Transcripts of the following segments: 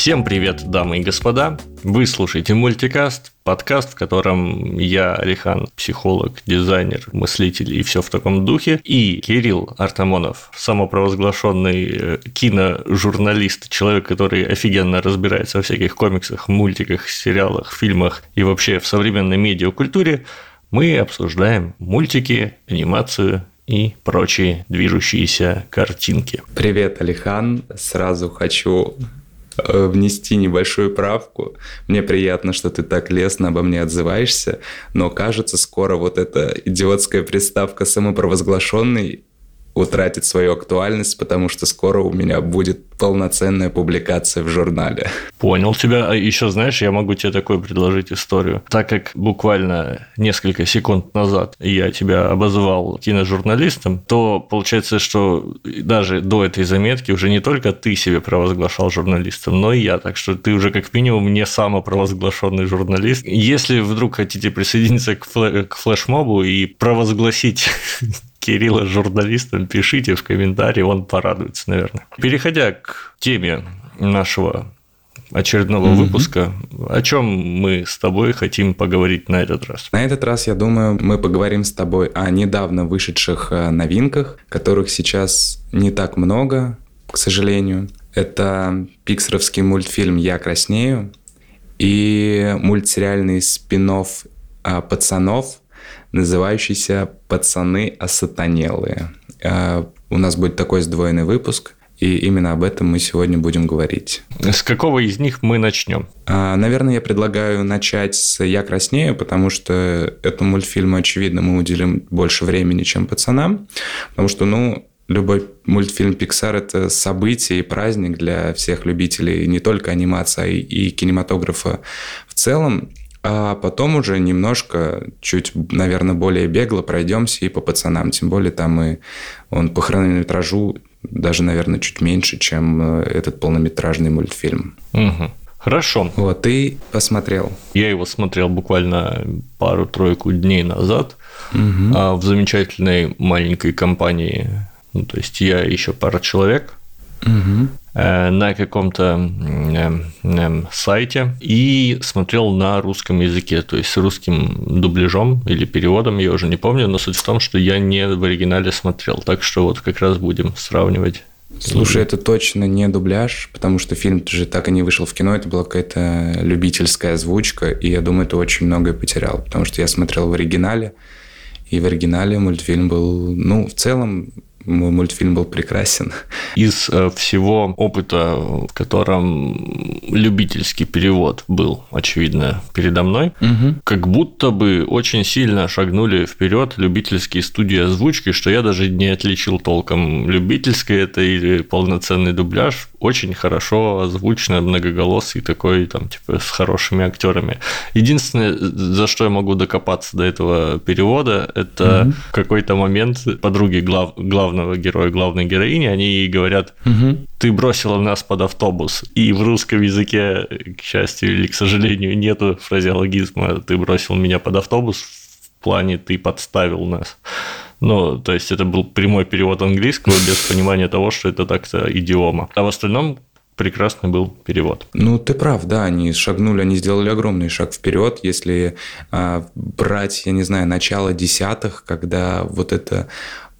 Всем привет, дамы и господа! Вы слушаете мультикаст, подкаст, в котором я, Алихан, психолог, дизайнер, мыслитель и все в таком духе, и Кирилл Артамонов, самопровозглашенный э, киножурналист, человек, который офигенно разбирается во всяких комиксах, мультиках, сериалах, фильмах и вообще в современной медиакультуре, мы обсуждаем мультики, анимацию и прочие движущиеся картинки. Привет, Алихан. Сразу хочу внести небольшую правку. Мне приятно, что ты так лестно обо мне отзываешься, но кажется, скоро вот эта идиотская приставка самопровозглашенный утратит свою актуальность, потому что скоро у меня будет полноценная публикация в журнале. Понял тебя. А еще, знаешь, я могу тебе такую предложить историю. Так как буквально несколько секунд назад я тебя обозвал киножурналистом, то получается, что даже до этой заметки уже не только ты себе провозглашал журналистом, но и я. Так что ты уже как минимум не самопровозглашенный журналист. Если вдруг хотите присоединиться к, флэ- к флешмобу и провозгласить Кирилла журналистом, пишите в комментарии, он порадуется, наверное. Переходя к теме нашего очередного mm-hmm. выпуска. О чем мы с тобой хотим поговорить на этот раз? На этот раз, я думаю, мы поговорим с тобой о недавно вышедших э, новинках, которых сейчас не так много, к сожалению. Это пиксеровский мультфильм «Я краснею» и мультсериальный спин «Пацанов», называющийся «Пацаны осатанелые». А, у нас будет такой сдвоенный выпуск, и именно об этом мы сегодня будем говорить. С какого из них мы начнем? А, наверное, я предлагаю начать с «Я краснею», потому что этому мультфильму, очевидно, мы уделим больше времени, чем «Пацанам», потому что, ну, любой мультфильм Pixar – это событие и праздник для всех любителей не только анимации, а и кинематографа в целом. А потом уже немножко, чуть, наверное, более бегло пройдемся и по пацанам. Тем более там и он по хронометражу даже, наверное, чуть меньше, чем э, этот полнометражный мультфильм. Угу. Хорошо. Вот, ты посмотрел? Я его смотрел буквально пару-тройку дней назад угу. в замечательной маленькой компании. Ну, то есть я еще пара человек угу. на каком-то сайте и смотрел на русском языке, то есть с русским дубляжом или переводом, я уже не помню, но суть в том, что я не в оригинале смотрел, так что вот как раз будем сравнивать. Слушай, это точно не дубляж, потому что фильм же так и не вышел в кино, это была какая-то любительская озвучка, и я думаю, ты очень многое потерял, потому что я смотрел в оригинале, и в оригинале мультфильм был, ну, в целом, мультфильм был прекрасен. Из э, всего опыта, в котором любительский перевод был, очевидно, передо мной, угу. как будто бы очень сильно шагнули вперед любительские студии озвучки, что я даже не отличил толком, любительский это или полноценный дубляж. Очень хорошо озвучено, многоголосый такой, там, типа, с хорошими актерами. Единственное, за что я могу докопаться до этого перевода, это угу. какой-то момент подруги глав, главного главного героя, главной героини, они ей говорят, угу. ты бросила нас под автобус. И в русском языке, к счастью или к сожалению, нету фразеологизма «ты бросил меня под автобус» в плане «ты подставил нас». Ну, то есть это был прямой перевод английского без понимания того, что это так-то идиома. А в остальном прекрасный был перевод. Ну, ты прав, да, они шагнули, они сделали огромный шаг вперед, если а, брать, я не знаю, начало десятых, когда вот это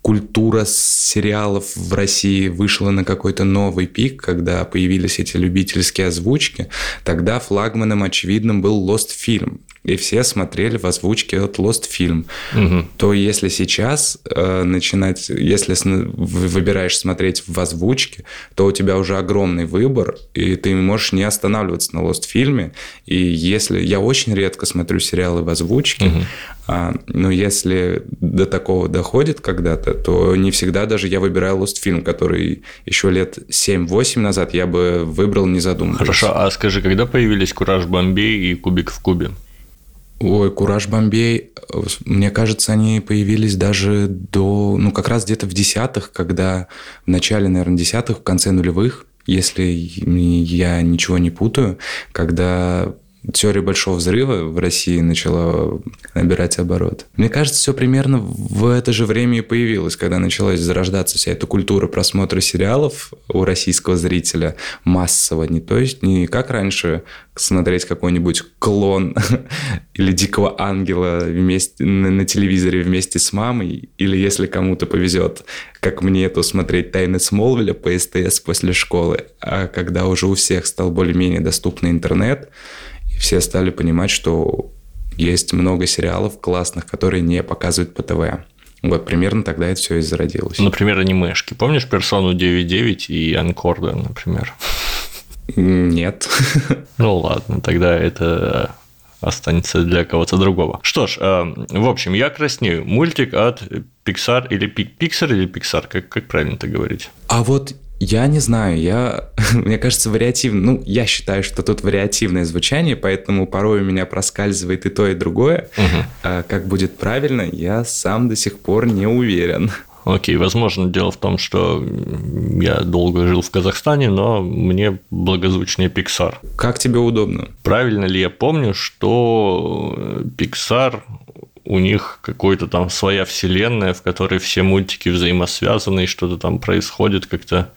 культура сериалов в России вышла на какой-то новый пик, когда появились эти любительские озвучки, тогда флагманом очевидным был Lost Film и все смотрели в озвучке от Lost Film, угу. то если сейчас э, начинать, если выбираешь смотреть в озвучке, то у тебя уже огромный выбор, и ты можешь не останавливаться на Lost фильме. И если я очень редко смотрю сериалы в озвучке, угу. а, но если до такого доходит когда-то, то не всегда даже я выбираю Lost фильм, который еще лет 7-8 назад я бы выбрал не задумываясь. Хорошо, а скажи, когда появились Кураж Бомбей и Кубик в Кубе? Ой, Кураж Бомбей, мне кажется, они появились даже до, ну, как раз где-то в десятых, когда в начале, наверное, десятых, в конце нулевых, если я ничего не путаю, когда теория большого взрыва в России начала набирать оборот. Мне кажется, все примерно в это же время и появилось, когда началась зарождаться вся эта культура просмотра сериалов у российского зрителя массово. Не то есть не как раньше смотреть какой-нибудь клон или дикого ангела вместе, на, на телевизоре вместе с мамой, или если кому-то повезет, как мне, то смотреть «Тайны Смолвиля» по СТС после школы. А когда уже у всех стал более-менее доступный интернет, все стали понимать, что есть много сериалов классных, которые не показывают по ТВ. Вот примерно тогда это все и зародилось. Например, анимешки. Помнишь персону 9.9 и Анкорда, например? Нет. Ну ладно, тогда это останется для кого-то другого. Что ж, э, в общем, я краснею. Мультик от Pixar или Pixar или Pixar, как, как правильно это говорить? А вот я не знаю, я, мне кажется, вариативно, ну, я считаю, что тут вариативное звучание, поэтому порой у меня проскальзывает и то, и другое. Угу. А как будет правильно, я сам до сих пор не уверен. Окей, возможно, дело в том, что я долго жил в Казахстане, но мне благозвучнее Pixar. Как тебе удобно? Правильно ли я помню, что Pixar у них какой-то там своя вселенная, в которой все мультики взаимосвязаны, и что-то там происходит как-то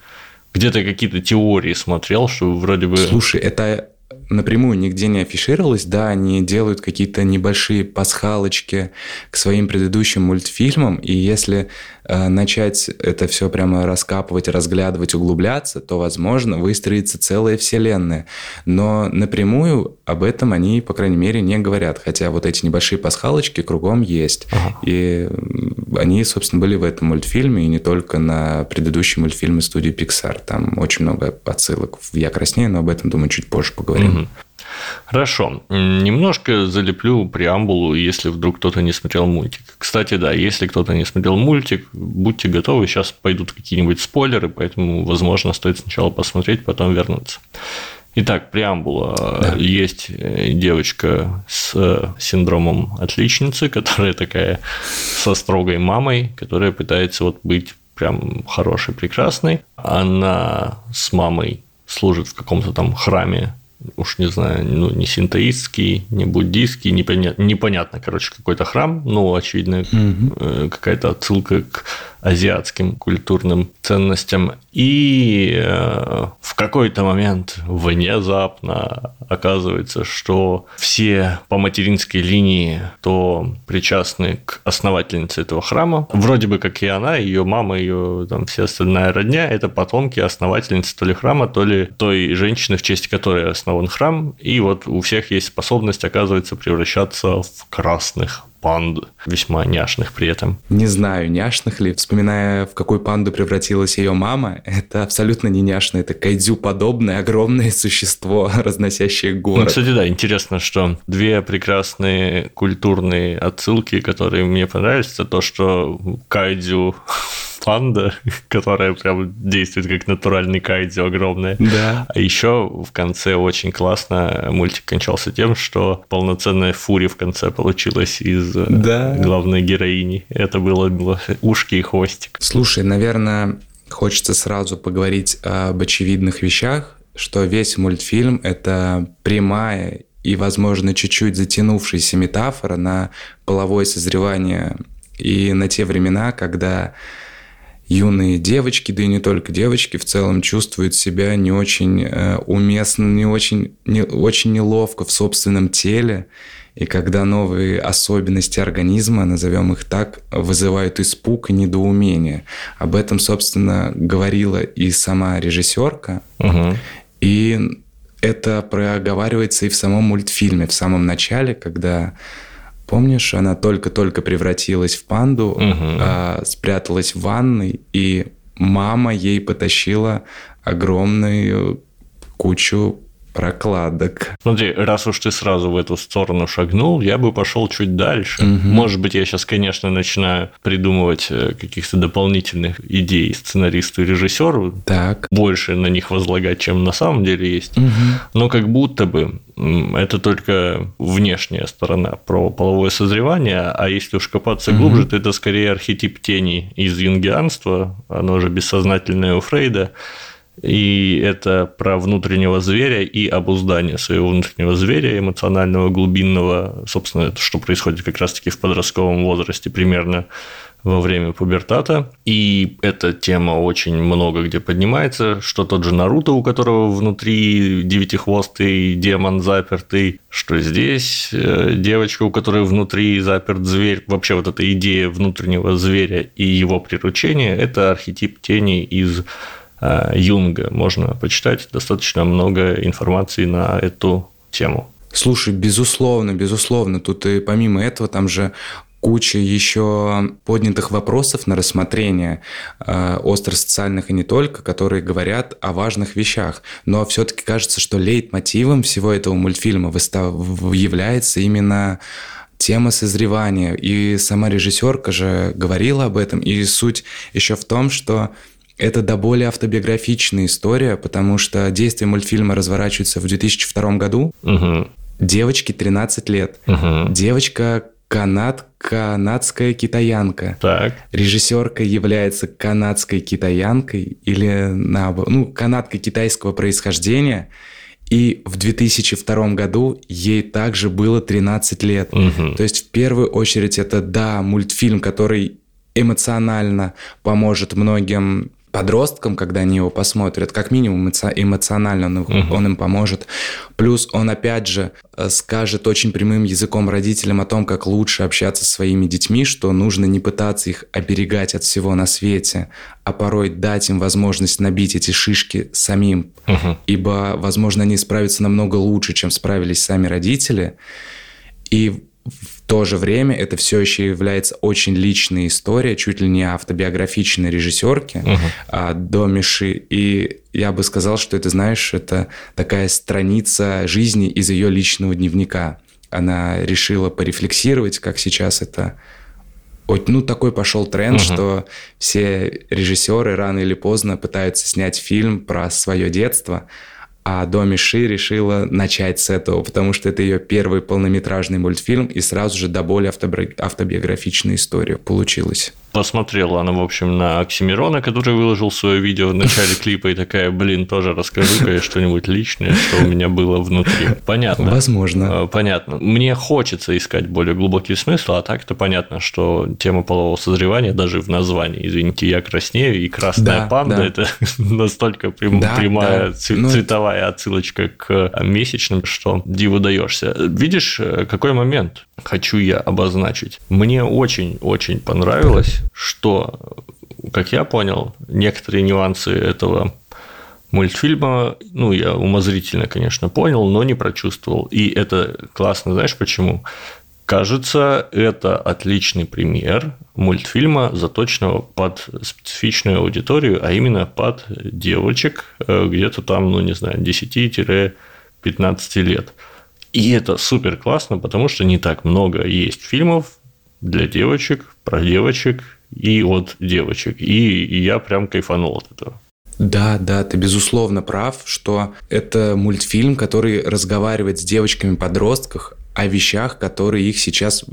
где-то какие-то теории смотрел, что вроде бы... Слушай, это напрямую нигде не афишировалось. Да, они делают какие-то небольшие пасхалочки к своим предыдущим мультфильмам, и если начать это все прямо раскапывать, разглядывать, углубляться, то, возможно, выстроится целая вселенная. Но напрямую об этом они, по крайней мере, не говорят, хотя вот эти небольшие пасхалочки кругом есть. Ага. И они, собственно, были в этом мультфильме, и не только на предыдущие мультфильмы студии Pixar. Там очень много отсылок в «Я краснею», но об этом, думаю, чуть позже поговорим. Угу. Хорошо. Немножко залеплю преамбулу, если вдруг кто-то не смотрел мультик. Кстати, да, если кто-то не смотрел мультик, будьте готовы, сейчас пойдут какие-нибудь спойлеры, поэтому, возможно, стоит сначала посмотреть, потом вернуться. Итак, преамбула. Да. Есть э, девочка с э, синдромом отличницы, которая такая со строгой мамой, которая пытается вот быть прям хорошей, прекрасной. Она с мамой служит в каком-то там храме уж не знаю, ну, не синтоистский, не буддийский, непонятно, непонятно короче, какой-то храм, но, очевидно, угу. какая-то отсылка к азиатским культурным ценностям. И э, в какой-то момент внезапно оказывается, что все по материнской линии, то причастны к основательнице этого храма, вроде бы как и она, ее мама, ее там все остальная родня, это потомки основательницы то ли храма, то ли той женщины, в честь которой основан храм. И вот у всех есть способность, оказывается, превращаться в красных панд, весьма няшных при этом. Не знаю, няшных ли. Вспоминая, в какую панду превратилась ее мама, это абсолютно не няшно. Это кайдзю-подобное огромное существо, разносящее город. Ну, кстати, да, интересно, что две прекрасные культурные отсылки, которые мне понравились, это то, что кайдзю панда, которая прям действует как натуральный кайдзю огромная. Да. А еще в конце очень классно мультик кончался тем, что полноценная фури в конце получилась из э, да. главной героини. Это было, было ушки и хвостик. Слушай, наверное, хочется сразу поговорить об очевидных вещах, что весь мультфильм – это прямая и, возможно, чуть-чуть затянувшаяся метафора на половое созревание и на те времена, когда юные девочки, да и не только девочки, в целом чувствуют себя не очень э, уместно, не очень, не, очень неловко в собственном теле. И когда новые особенности организма, назовем их так, вызывают испуг и недоумение. Об этом, собственно, говорила и сама режиссерка. Угу. И это проговаривается и в самом мультфильме, в самом начале, когда Помнишь, она только-только превратилась в панду, угу. а, спряталась в ванной, и мама ей потащила огромную кучу прокладок. Смотри, раз уж ты сразу в эту сторону шагнул, я бы пошел чуть дальше. Угу. Может быть, я сейчас, конечно, начинаю придумывать э, каких-то дополнительных идей сценаристу и режиссеру. Так. Больше на них возлагать, чем на самом деле есть. Угу. Но как будто бы это только внешняя сторона про половое созревание, а если уж копаться угу. глубже, то это скорее архетип тени из юнгианства, оно же бессознательное у Фрейда и это про внутреннего зверя и обуздание своего внутреннего зверя, эмоционального, глубинного, собственно, это что происходит как раз-таки в подростковом возрасте примерно во время пубертата. И эта тема очень много где поднимается, что тот же Наруто, у которого внутри девятихвостый демон запертый, что здесь э, девочка, у которой внутри заперт зверь. Вообще вот эта идея внутреннего зверя и его приручения – это архетип тени из Юнга. Можно почитать достаточно много информации на эту тему. Слушай, безусловно, безусловно. Тут и помимо этого там же куча еще поднятых вопросов на рассмотрение, э, остро-социальных и не только, которые говорят о важных вещах. Но все-таки кажется, что лейтмотивом всего этого мультфильма является именно тема созревания. И сама режиссерка же говорила об этом. И суть еще в том, что это до более автобиографичная история, потому что действие мультфильма разворачивается в 2002 году. Угу. Девочке 13 лет. Угу. Девочка канад, канадская китаянка. Так. Режиссерка является канадской китаянкой или наоборот, ну, канадкой китайского происхождения. И в 2002 году ей также было 13 лет. Угу. То есть в первую очередь это, да, мультфильм, который эмоционально поможет многим подросткам, когда они его посмотрят, как минимум эмоционально он, угу. он им поможет. Плюс он, опять же, э, скажет очень прямым языком родителям о том, как лучше общаться со своими детьми, что нужно не пытаться их оберегать от всего на свете, а порой дать им возможность набить эти шишки самим, угу. ибо, возможно, они справятся намного лучше, чем справились сами родители. И то же время это все еще является очень личной историей, чуть ли не автобиографичной режиссерки uh-huh. а, до Миши. И я бы сказал, что это, знаешь, это такая страница жизни из ее личного дневника. Она решила порефлексировать, как сейчас это ну, такой пошел тренд, uh-huh. что все режиссеры рано или поздно пытаются снять фильм про свое детство, а Доми Ши решила начать с этого, потому что это ее первый полнометражный мультфильм, и сразу же до более автобиографичная история получилась посмотрела она, в общем, на Оксимирона, который выложил свое видео в начале клипа, и такая, блин, тоже расскажу-ка что-нибудь личное, что у меня было внутри. Понятно. Возможно. Э, понятно. Мне хочется искать более глубокий смысл, а так-то понятно, что тема полового созревания даже в названии, извините, я краснею, и красная да, панда да. – это настолько прям, да, прямая да. Ну, цветовая отсылочка к месячным, что диву даешься. Видишь, э, какой момент хочу я обозначить? Мне очень-очень понравилось что, как я понял, некоторые нюансы этого мультфильма, ну, я умозрительно, конечно, понял, но не прочувствовал. И это классно, знаешь почему? Кажется, это отличный пример мультфильма, заточенного под специфичную аудиторию, а именно под девочек э, где-то там, ну, не знаю, 10-15 лет. И это супер классно, потому что не так много есть фильмов для девочек, про девочек и от девочек. И я прям кайфанул от этого. Да, да, ты безусловно прав, что это мультфильм, который разговаривает с девочками-подростках о вещах, которые их сейчас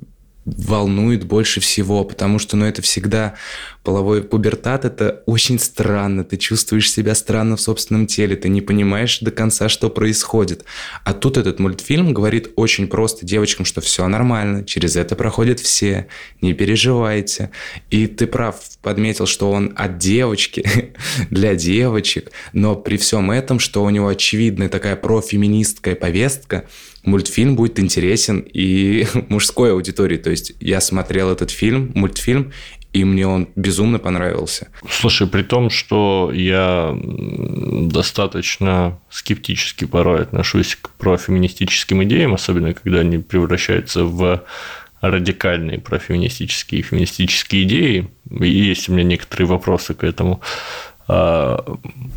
волнует больше всего, потому что, ну, это всегда половой пубертат, это очень странно, ты чувствуешь себя странно в собственном теле, ты не понимаешь до конца, что происходит. А тут этот мультфильм говорит очень просто девочкам, что все нормально, через это проходят все, не переживайте. И ты прав, подметил, что он от девочки, для девочек, но при всем этом, что у него очевидная такая профеминистская повестка, мультфильм будет интересен и мужской аудитории. То есть я смотрел этот фильм, мультфильм, и мне он безумно понравился. Слушай, при том, что я достаточно скептически порой отношусь к профеминистическим идеям, особенно когда они превращаются в радикальные профеминистические и феминистические идеи, и есть у меня некоторые вопросы к этому. А,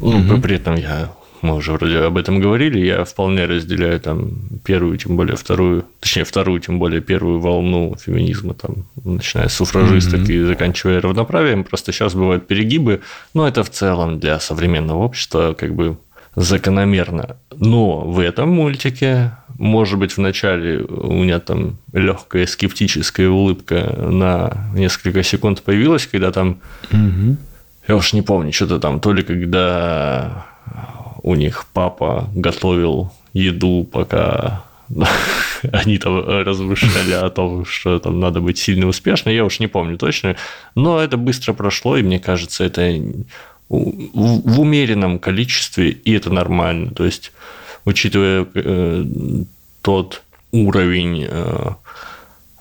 ну, угу. при этом я мы уже вроде об этом говорили, я вполне разделяю там первую, тем более вторую, точнее вторую, тем более первую волну феминизма, там, начиная с суфражисток mm-hmm. и заканчивая равноправием. Просто сейчас бывают перегибы, но это в целом для современного общества как бы закономерно. Но в этом мультике, может быть, вначале у меня там легкая скептическая улыбка на несколько секунд появилась, когда там, угу. я уж не помню, что-то там, то ли когда у них папа готовил еду, пока они там размышляли о том, что там надо быть сильно успешным, я уж не помню точно, но это быстро прошло, и мне кажется, это в умеренном количестве, и это нормально. То есть, учитывая э, тот уровень э,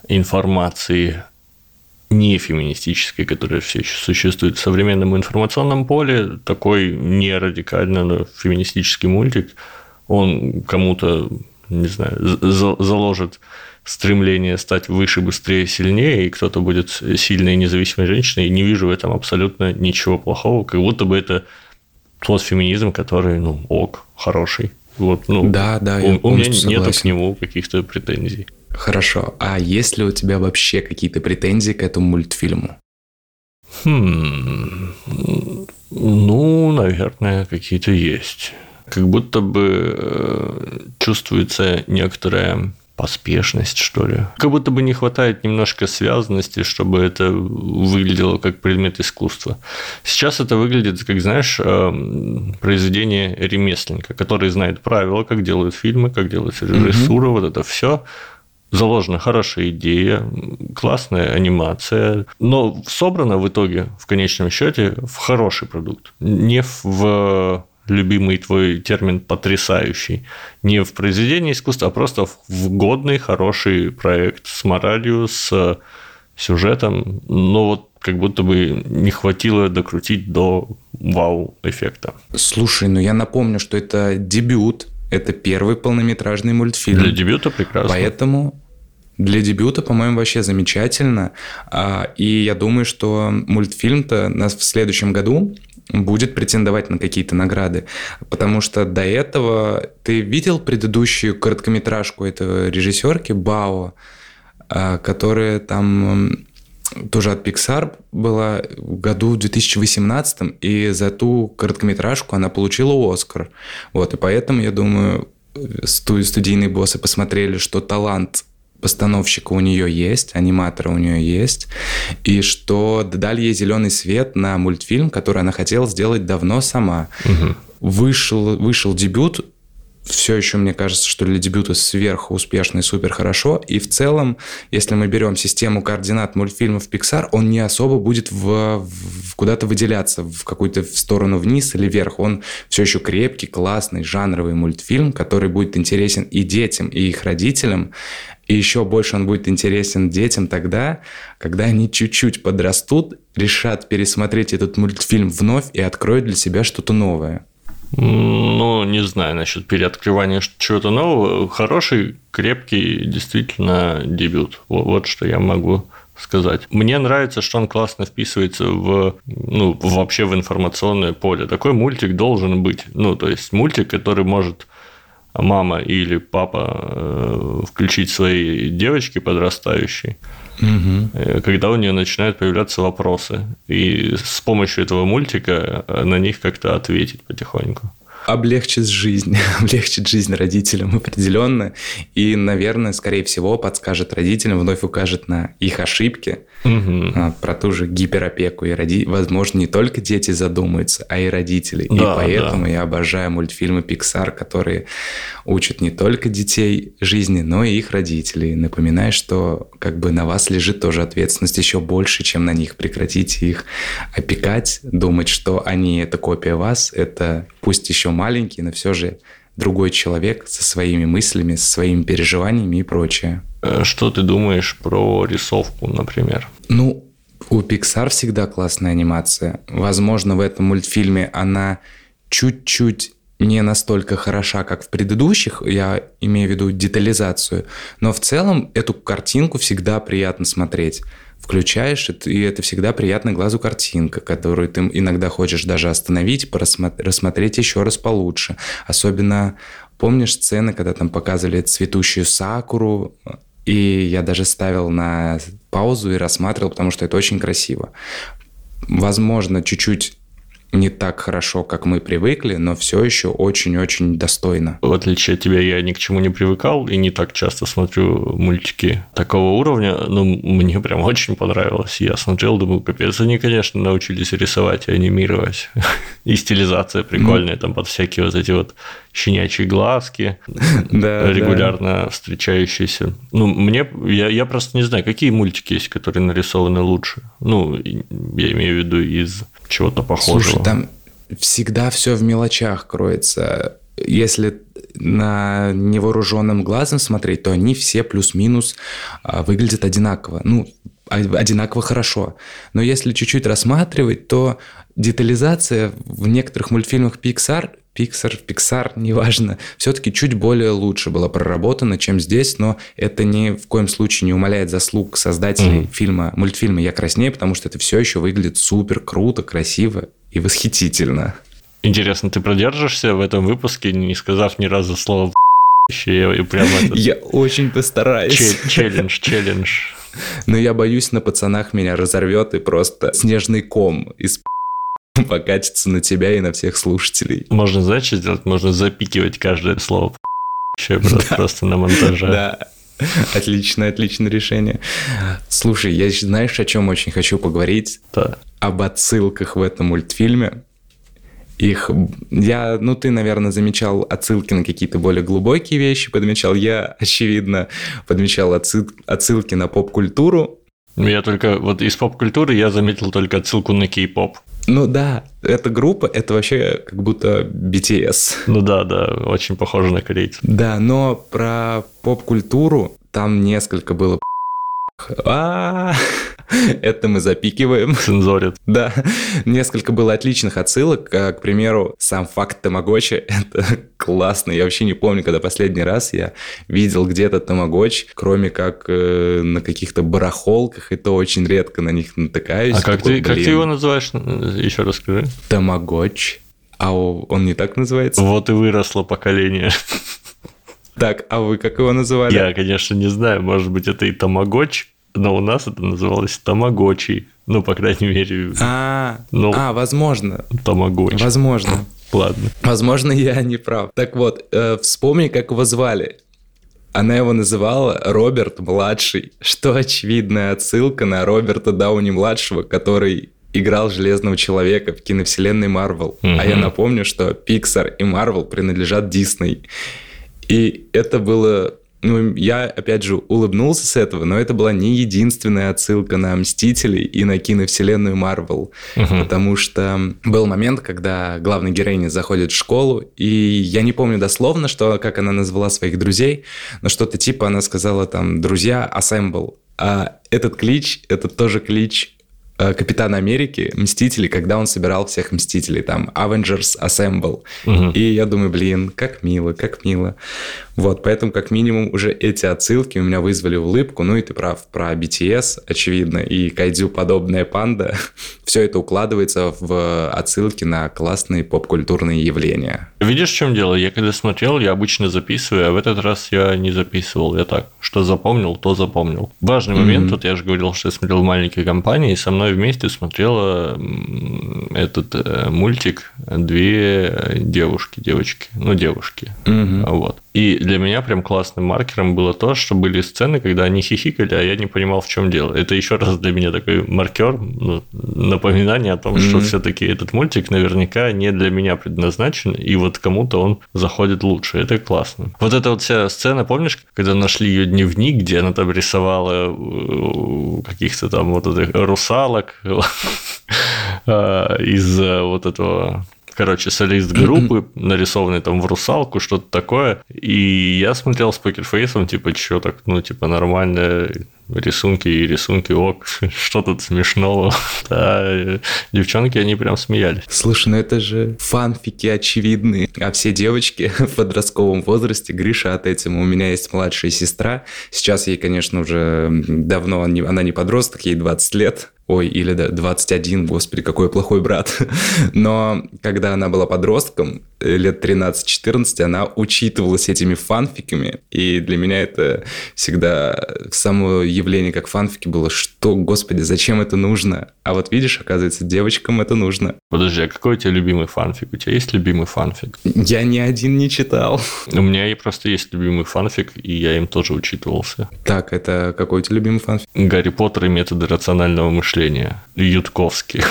информации не феминистической, которая все еще существует в современном информационном поле, такой не радикально но феминистический мультик, он кому-то, не знаю, заложит стремление стать выше, быстрее, сильнее, и кто-то будет сильной и независимой женщиной, и не вижу в этом абсолютно ничего плохого, как будто бы это тот феминизм, который, ну, ок, хороший. Вот, ну, да, да, у, у меня нет к нему каких-то претензий. Хорошо. А есть ли у тебя вообще какие-то претензии к этому мультфильму? Хм, ну, наверное, какие-то есть. Как будто бы э, чувствуется некоторая поспешность, что ли. Как будто бы не хватает немножко связанности, чтобы это выглядело как предмет искусства. Сейчас это выглядит, как, знаешь, эм, произведение ремесленника, который знает правила, как делают фильмы, как делается режиссура, угу. вот это все заложена хорошая идея, классная анимация, но собрана в итоге, в конечном счете, в хороший продукт. Не в любимый твой термин потрясающий. Не в произведении искусства, а просто в годный, хороший проект с моралью, с сюжетом. Но вот как будто бы не хватило докрутить до вау-эффекта. Слушай, ну я напомню, что это дебют, это первый полнометражный мультфильм. Для дебюта прекрасно. Поэтому для дебюта, по-моему, вообще замечательно. А, и я думаю, что мультфильм-то нас в следующем году будет претендовать на какие-то награды. Потому что до этого ты видел предыдущую короткометражку этого режиссерки Бао, а, которая там тоже от Pixar была в году 2018, и за ту короткометражку она получила Оскар. Вот, и поэтому, я думаю, студийные боссы посмотрели, что талант постановщика у нее есть, аниматора у нее есть, и что дали ей зеленый свет на мультфильм, который она хотела сделать давно сама. Угу. Вышел, вышел дебют, все еще, мне кажется, что для дебюта сверху успешно и супер хорошо. И в целом, если мы берем систему координат мультфильмов Pixar, он не особо будет в, в куда-то выделяться в какую-то сторону вниз или вверх. Он все еще крепкий, классный, жанровый мультфильм, который будет интересен и детям, и их родителям. И еще больше он будет интересен детям тогда, когда они чуть-чуть подрастут, решат пересмотреть этот мультфильм вновь и откроют для себя что-то новое. Ну, не знаю насчет переоткрывания чего-то нового. Хороший, крепкий, действительно дебют. Вот что я могу сказать. Мне нравится, что он классно вписывается в, ну, вообще в информационное поле. Такой мультик должен быть. Ну, то есть мультик, который может мама или папа э, включить своей девочке подрастающей, угу. когда у нее начинают появляться вопросы. И с помощью этого мультика на них как-то ответить потихоньку облегчит жизнь, облегчит жизнь родителям определенно. И, наверное, скорее всего, подскажет родителям, вновь укажет на их ошибки, угу. про ту же гиперопеку. И, роди... возможно, не только дети задумаются, а и родители. Да, и поэтому да. я обожаю мультфильмы Pixar, которые учат не только детей жизни, но и их родителей. Напоминаю, что как бы на вас лежит тоже ответственность еще больше, чем на них. Прекратите их опекать, думать, что они это копия вас, это пусть еще маленький, но все же другой человек со своими мыслями, со своими переживаниями и прочее. Э, что ты думаешь про рисовку, например? Ну, у Pixar всегда классная анимация. Возможно, в этом мультфильме она чуть-чуть не настолько хороша, как в предыдущих, я имею в виду детализацию, но в целом эту картинку всегда приятно смотреть включаешь, и это всегда приятно глазу картинка, которую ты иногда хочешь даже остановить, рассмотреть еще раз получше. Особенно помнишь сцены, когда там показывали цветущую сакуру, и я даже ставил на паузу и рассматривал, потому что это очень красиво. Возможно, чуть-чуть не так хорошо, как мы привыкли, но все еще очень-очень достойно. В отличие от тебя, я ни к чему не привыкал и не так часто смотрю мультики такого уровня, но мне прям очень понравилось. Я смотрел, думаю, капец, они, конечно, научились рисовать и анимировать. И стилизация прикольная, там под всякие вот эти вот щенячьи глазки, регулярно встречающиеся. Ну, мне, я, я просто не знаю, какие мультики есть, которые нарисованы лучше. Ну, я имею в виду из чего-то похожего. Слушай, там всегда все в мелочах кроется. Если на невооруженным глазом смотреть, то они все плюс-минус а, выглядят одинаково. Ну, одинаково хорошо. Но если чуть-чуть рассматривать, то детализация в некоторых мультфильмах Pixar Pixar, Pixar, неважно, все-таки чуть более лучше была проработана, чем здесь, но это ни в коем случае не умаляет заслуг создателей mm-hmm. фильма, мультфильма «Я краснее», потому что это все еще выглядит супер круто, красиво и восхитительно. Интересно, ты продержишься в этом выпуске, не сказав ни разу слова я, и прямо это... я очень постараюсь. Челлендж, челлендж. Но я боюсь, на пацанах меня разорвет и просто снежный ком из покатится на тебя и на всех слушателей. Можно, знаешь, что сделать? Можно запикивать каждое слово еще просто, да. просто на монтаже. Да. Отличное, отличное решение. Слушай, я знаешь, о чем очень хочу поговорить? Да. Об отсылках в этом мультфильме. Их, я, ну ты, наверное, замечал отсылки на какие-то более глубокие вещи, подмечал. Я, очевидно, подмечал отсылки на поп-культуру. Я только, вот из поп-культуры я заметил только отсылку на кей-поп. Ну да, эта группа, это вообще как будто BTS. Ну да, да, очень похоже на корейцев. Да, но про поп-культуру там несколько было а это мы запикиваем. Цензорит. Да. Несколько было отличных отсылок. К примеру, сам факт Тамагочи. Это классно. Я вообще не помню, когда последний раз я видел где-то Тамагочи, кроме как э, на каких-то барахолках, и то очень редко на них натыкаюсь. А как, ты, как ты его называешь? Еще расскажи. Тамагочи. А он не так называется? Вот и выросло поколение. Так, а вы как его называли? Я, конечно, не знаю. Может быть, это и Тамагочи, но у нас это называлось Тамагочи. Ну, по крайней мере. А, ну, а возможно. Тамагочи. Возможно. Ладно. Возможно, я не прав. Так вот, э, вспомни, как его звали. Она его называла Роберт младший, что очевидная отсылка на Роберта Дауни младшего, который играл Железного Человека в киновселенной Марвел. Угу. А я напомню, что Pixar и Marvel принадлежат Дисней. И это было ну, я, опять же, улыбнулся с этого, но это была не единственная отсылка на Мстителей и на киновселенную Марвел, угу. потому что был момент, когда главная героиня заходит в школу, и я не помню дословно, что, как она назвала своих друзей, но что-то типа она сказала там «друзья, assemble». А этот клич, это тоже клич Э, Капитана Америки, Мстители, когда он собирал всех Мстителей, там, Avengers Assemble. Угу. И я думаю, блин, как мило, как мило. Вот, поэтому как минимум уже эти отсылки у меня вызвали улыбку. Ну и ты прав, про BTS, очевидно, и Кайдзю подобная панда. Все это укладывается в отсылки на классные поп-культурные явления. Видишь, в чем дело? Я когда смотрел, я обычно записываю, а в этот раз я не записывал. Я так, что запомнил, то запомнил. Важный момент, mm-hmm. вот я же говорил, что я смотрел в маленькой компании, и со мной вместе смотрела этот э, мультик две девушки, девочки, ну девушки, mm-hmm. вот. И для меня прям классным маркером было то, что были сцены, когда они хихикали, а я не понимал, в чем дело. Это еще раз для меня такой маркер, ну, напоминание о том, mm-hmm. что все-таки этот мультик наверняка не для меня предназначен, и вот кому-то он заходит лучше. Это классно. Вот эта вот вся сцена, помнишь, когда нашли ее дневник, где она там рисовала э, каких-то там вот этих русалок э, из э, вот этого короче, солист группы, нарисованный там в русалку, что-то такое. И я смотрел с покерфейсом, типа, что так, ну, типа, нормально, рисунки и рисунки, ок, что тут смешного. Да, девчонки, они прям смеялись. Слушай, ну это же фанфики очевидные. А все девочки в подростковом возрасте грешат этим. У меня есть младшая сестра. Сейчас ей, конечно, уже давно она не подросток, ей 20 лет. Ой, или 21, господи, какой плохой брат. Но когда она была подростком, лет 13-14, она учитывалась этими фанфиками, и для меня это всегда самое явление, как фанфики, было, что, господи, зачем это нужно? А вот видишь, оказывается, девочкам это нужно. Подожди, а какой у тебя любимый фанфик? У тебя есть любимый фанфик? Я ни один не читал. У меня и просто есть любимый фанфик, и я им тоже учитывался. Так, это какой у тебя любимый фанфик? Гарри Поттер и методы рационального мышления. Ютковский.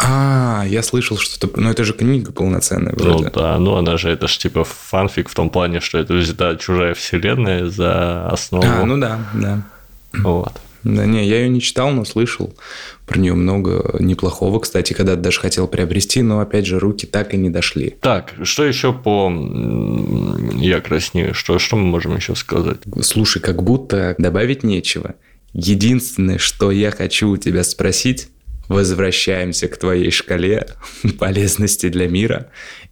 А, я слышал что-то, ну это же книга полноценная вроде. Ну да, ну она же, это же типа фанфик в том плане, что это взята чужая вселенная за основу. А, ну да, да. Вот. Да не, я ее не читал, но слышал про нее много неплохого, кстати, когда даже хотел приобрести, но опять же руки так и не дошли. Так, что еще по я краснею? Что, что мы можем еще сказать? Слушай, как будто добавить нечего. Единственное, что я хочу у тебя спросить, возвращаемся к твоей шкале полезности для мира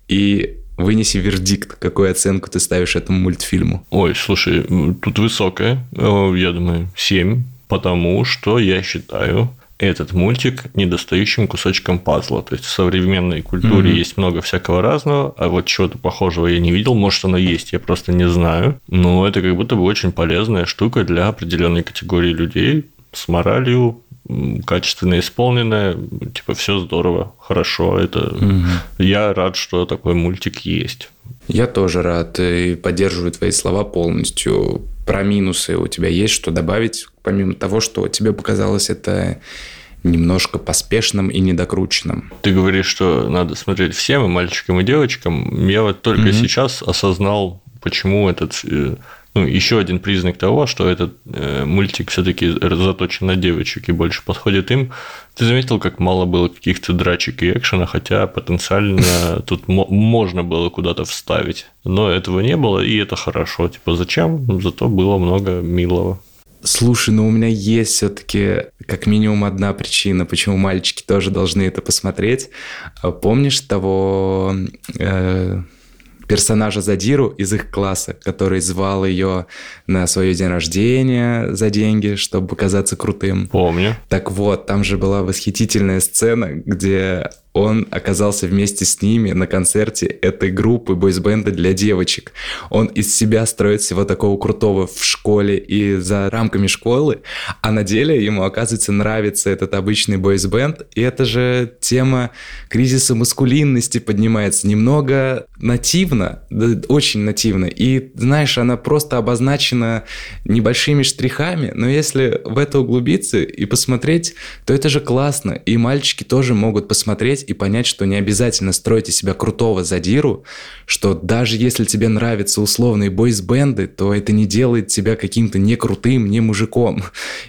и вынеси вердикт, какую оценку ты ставишь этому мультфильму. Ой, слушай, тут высокая, э, я думаю, 7, потому что я считаю этот мультик недостающим кусочком пазла. То есть в современной культуре mm-hmm. есть много всякого разного, а вот чего-то похожего я не видел. Может, оно есть, я просто не знаю. Но это как будто бы очень полезная штука для определенной категории людей с моралью, качественно исполненное, типа все здорово, хорошо. Это угу. я рад, что такой мультик есть. Я тоже рад и поддерживаю твои слова полностью. Про минусы у тебя есть что добавить, помимо того, что тебе показалось это немножко поспешным и недокрученным. Ты говоришь, что надо смотреть всем, и мальчикам, и девочкам. Я вот только угу. сейчас осознал, почему этот э, ну, еще один признак того, что этот э, мультик все-таки заточен на девочек и больше подходит им. Ты заметил, как мало было каких-то драчек и экшена, хотя потенциально тут можно было куда-то вставить. Но этого не было, и это хорошо. Типа, зачем? Зато было много милого. Слушай, ну у меня есть все-таки как минимум одна причина, почему мальчики тоже должны это посмотреть. А помнишь того э, персонажа Задиру из их класса, который звал ее на свое день рождения за деньги, чтобы показаться крутым. Помню. Так вот, там же была восхитительная сцена, где он оказался вместе с ними на концерте этой группы бойсбенда для девочек. Он из себя строит всего такого крутого в школе и за рамками школы, а на деле ему, оказывается, нравится этот обычный бойсбенд, и это же тема кризиса маскулинности поднимается немного нативно, да, очень нативно, и, знаешь, она просто обозначена небольшими штрихами, но если в это углубиться и посмотреть, то это же классно, и мальчики тоже могут посмотреть и понять, что не обязательно строить из себя крутого задиру, что даже если тебе нравятся условные бойсбенды, то это не делает тебя каким-то не крутым, не мужиком.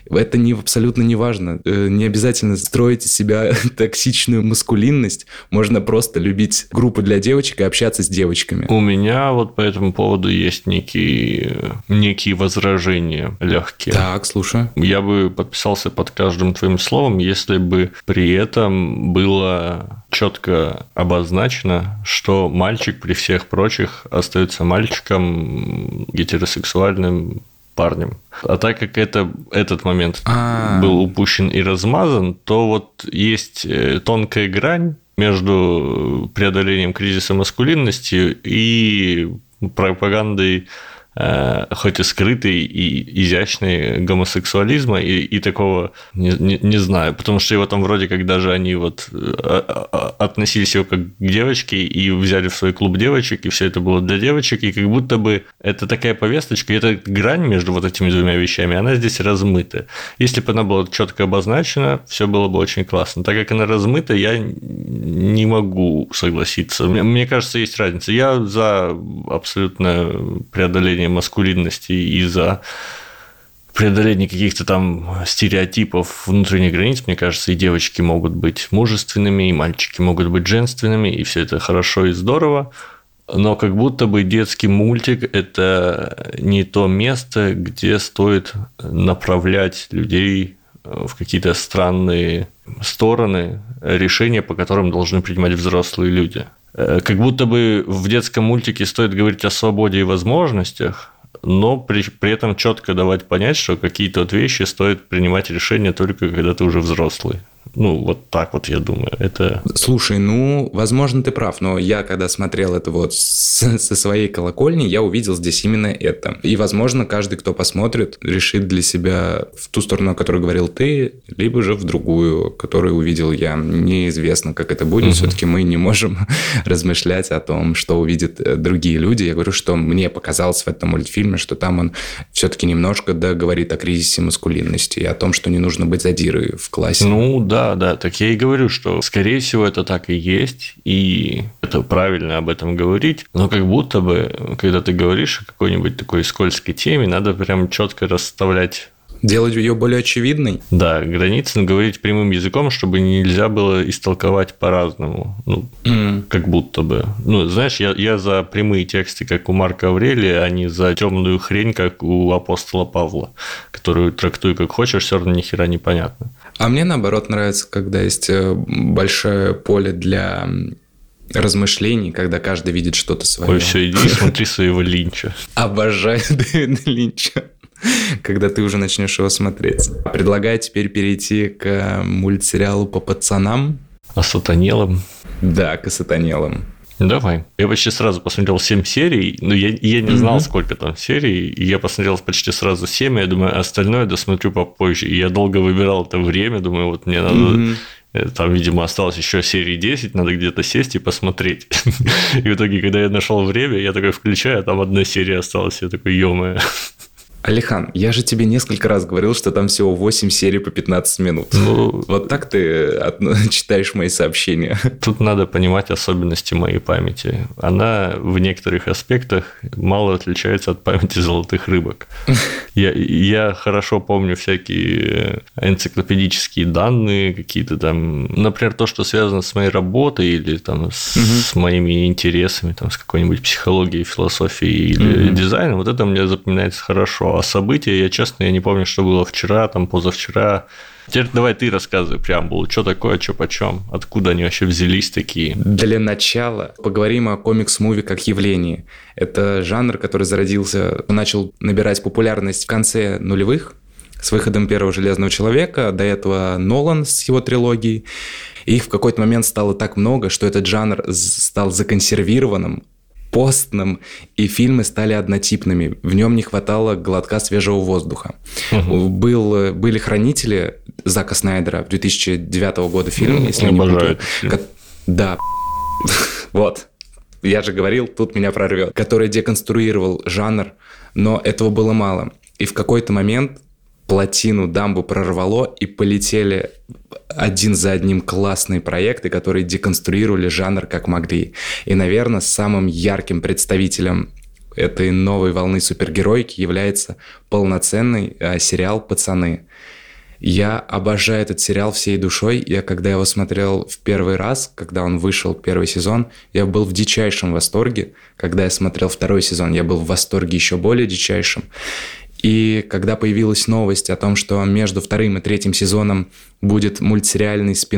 Это не, абсолютно не важно. Э, не обязательно строить из себя токсичную маскулинность. Можно просто любить группы для девочек и общаться с девочками. У меня вот по этому поводу есть некие, некие возражения легкие. Так, слушаю. Я бы подписался под каждым твоим словом, если бы при этом было четко обозначено, что мальчик при всех прочих остается мальчиком гетеросексуальным парнем. А так как это, этот момент А-а-а. был упущен и размазан, то вот есть э, тонкая грань между преодолением кризиса маскулинности и пропагандой Э, хоть и скрытый и изящный гомосексуализма и, и такого не, не, не знаю, потому что его там вроде как даже они вот э, относились его как к девочке и взяли в свой клуб девочек, и все это было для девочек, и как будто бы это такая повесточка, и эта грань между вот этими двумя вещами, она здесь размыта. Если бы она была четко обозначена, все было бы очень классно. Так как она размыта, я не могу согласиться. Мне кажется, есть разница. Я за абсолютно преодоление преодоления маскулинности и за преодоление каких-то там стереотипов внутренних границ, мне кажется, и девочки могут быть мужественными, и мальчики могут быть женственными, и все это хорошо и здорово. Но как будто бы детский мультик – это не то место, где стоит направлять людей в какие-то странные стороны, решения, по которым должны принимать взрослые люди. Э, как будто бы в детском мультике стоит говорить о свободе и возможностях, но при, при этом четко давать понять, что какие-то вот вещи стоит принимать решения только когда ты уже взрослый. Ну, вот так вот, я думаю. Это... Слушай, ну, возможно, ты прав, но я, когда смотрел это вот с, со своей колокольни, я увидел здесь именно это. И, возможно, каждый, кто посмотрит, решит для себя в ту сторону, о которой говорил ты, либо же в другую, которую увидел я. Неизвестно, как это будет. Угу. Все-таки мы не можем размышлять о том, что увидят э, другие люди. Я говорю, что мне показалось в этом мультфильме, что там он все-таки немножко да, говорит о кризисе маскулинности и о том, что не нужно быть задирой в классе. Ну да, да, так я и говорю, что скорее всего это так и есть, и это правильно об этом говорить, но как будто бы, когда ты говоришь о какой-нибудь такой скользкой теме, надо прям четко расставлять Делать ее более очевидной? Да, границы говорить прямым языком, чтобы нельзя было истолковать по-разному. Ну, mm. как будто бы. Ну, знаешь, я, я за прямые тексты, как у Марка Аврелия, а не за темную хрень, как у апостола Павла, которую трактуй как хочешь, все равно ни хера непонятно. А мне, наоборот, нравится, когда есть э, большое поле для размышлений, когда каждый видит что-то свое. Ой, все, иди смотри своего Линча. Обожаю Дэвида Линча. когда ты уже начнешь его смотреть. Предлагаю теперь перейти к мультсериалу по пацанам. А сатанелам? Да, к сатанелам. Давай. Я почти сразу посмотрел 7 серий, но я, я не знал, mm-hmm. сколько там серий, и я посмотрел почти сразу 7, я думаю, остальное досмотрю попозже. И я долго выбирал это время, думаю, вот мне надо... Mm-hmm. Там, видимо, осталось еще серии 10, надо где-то сесть и посмотреть. И в итоге, когда я нашел время, я такой включаю, а там одна серия осталась, я такой, ё Алихан, я же тебе несколько раз говорил, что там всего 8 серий по 15 минут. Ну, вот так ты читаешь мои сообщения. Тут надо понимать особенности моей памяти. Она в некоторых аспектах мало отличается от памяти золотых рыбок. Я, я хорошо помню всякие энциклопедические данные, какие-то там, например, то, что связано с моей работой или там с, угу. с моими интересами, там, с какой-нибудь психологией, философией или угу. дизайном, вот это мне запоминается хорошо события, я честно, я не помню, что было вчера, там, позавчера. Теперь давай ты рассказывай преамбулу, что такое, что почем, откуда они вообще взялись такие. Для начала поговорим о комикс-муви как явлении. Это жанр, который зародился, начал набирать популярность в конце нулевых, с выходом первого «Железного человека», до этого Нолан с его трилогией. Их в какой-то момент стало так много, что этот жанр стал законсервированным, постным, и фильмы стали однотипными. В нем не хватало глотка свежего воздуха. Угу. Был, были «Хранители» Зака Снайдера, 2009 года фильм, если я не путаю. Да, вот. Я же говорил, тут меня прорвет. Который деконструировал жанр, но этого было мало. И в какой-то момент плотину, дамбу прорвало, и полетели один за одним классные проекты, которые деконструировали жанр как могли. И, наверное, самым ярким представителем этой новой волны супергероики является полноценный э, сериал «Пацаны». Я обожаю этот сериал всей душой. Я когда его смотрел в первый раз, когда он вышел первый сезон, я был в дичайшем восторге. Когда я смотрел второй сезон, я был в восторге еще более дичайшем. И когда появилась новость о том, что между вторым и третьим сезоном будет мультсериальный спин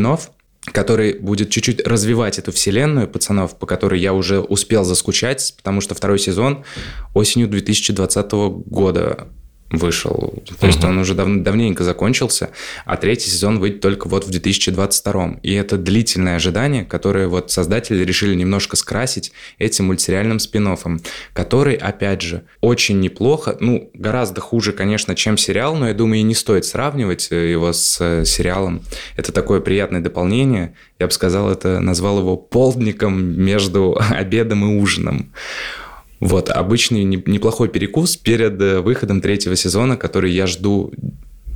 который будет чуть-чуть развивать эту вселенную пацанов, по которой я уже успел заскучать, потому что второй сезон осенью 2020 года вышел. То есть он уже дав давненько закончился, а третий сезон выйдет только вот в 2022. И это длительное ожидание, которое вот создатели решили немножко скрасить этим мультсериальным спин который, опять же, очень неплохо, ну, гораздо хуже, конечно, чем сериал, но я думаю, и не стоит сравнивать э, его с э, сериалом. Это такое приятное дополнение. Я бы сказал, это назвал его полдником между обедом и ужином. Вот, обычный неплохой перекус перед э, выходом третьего сезона, который я жду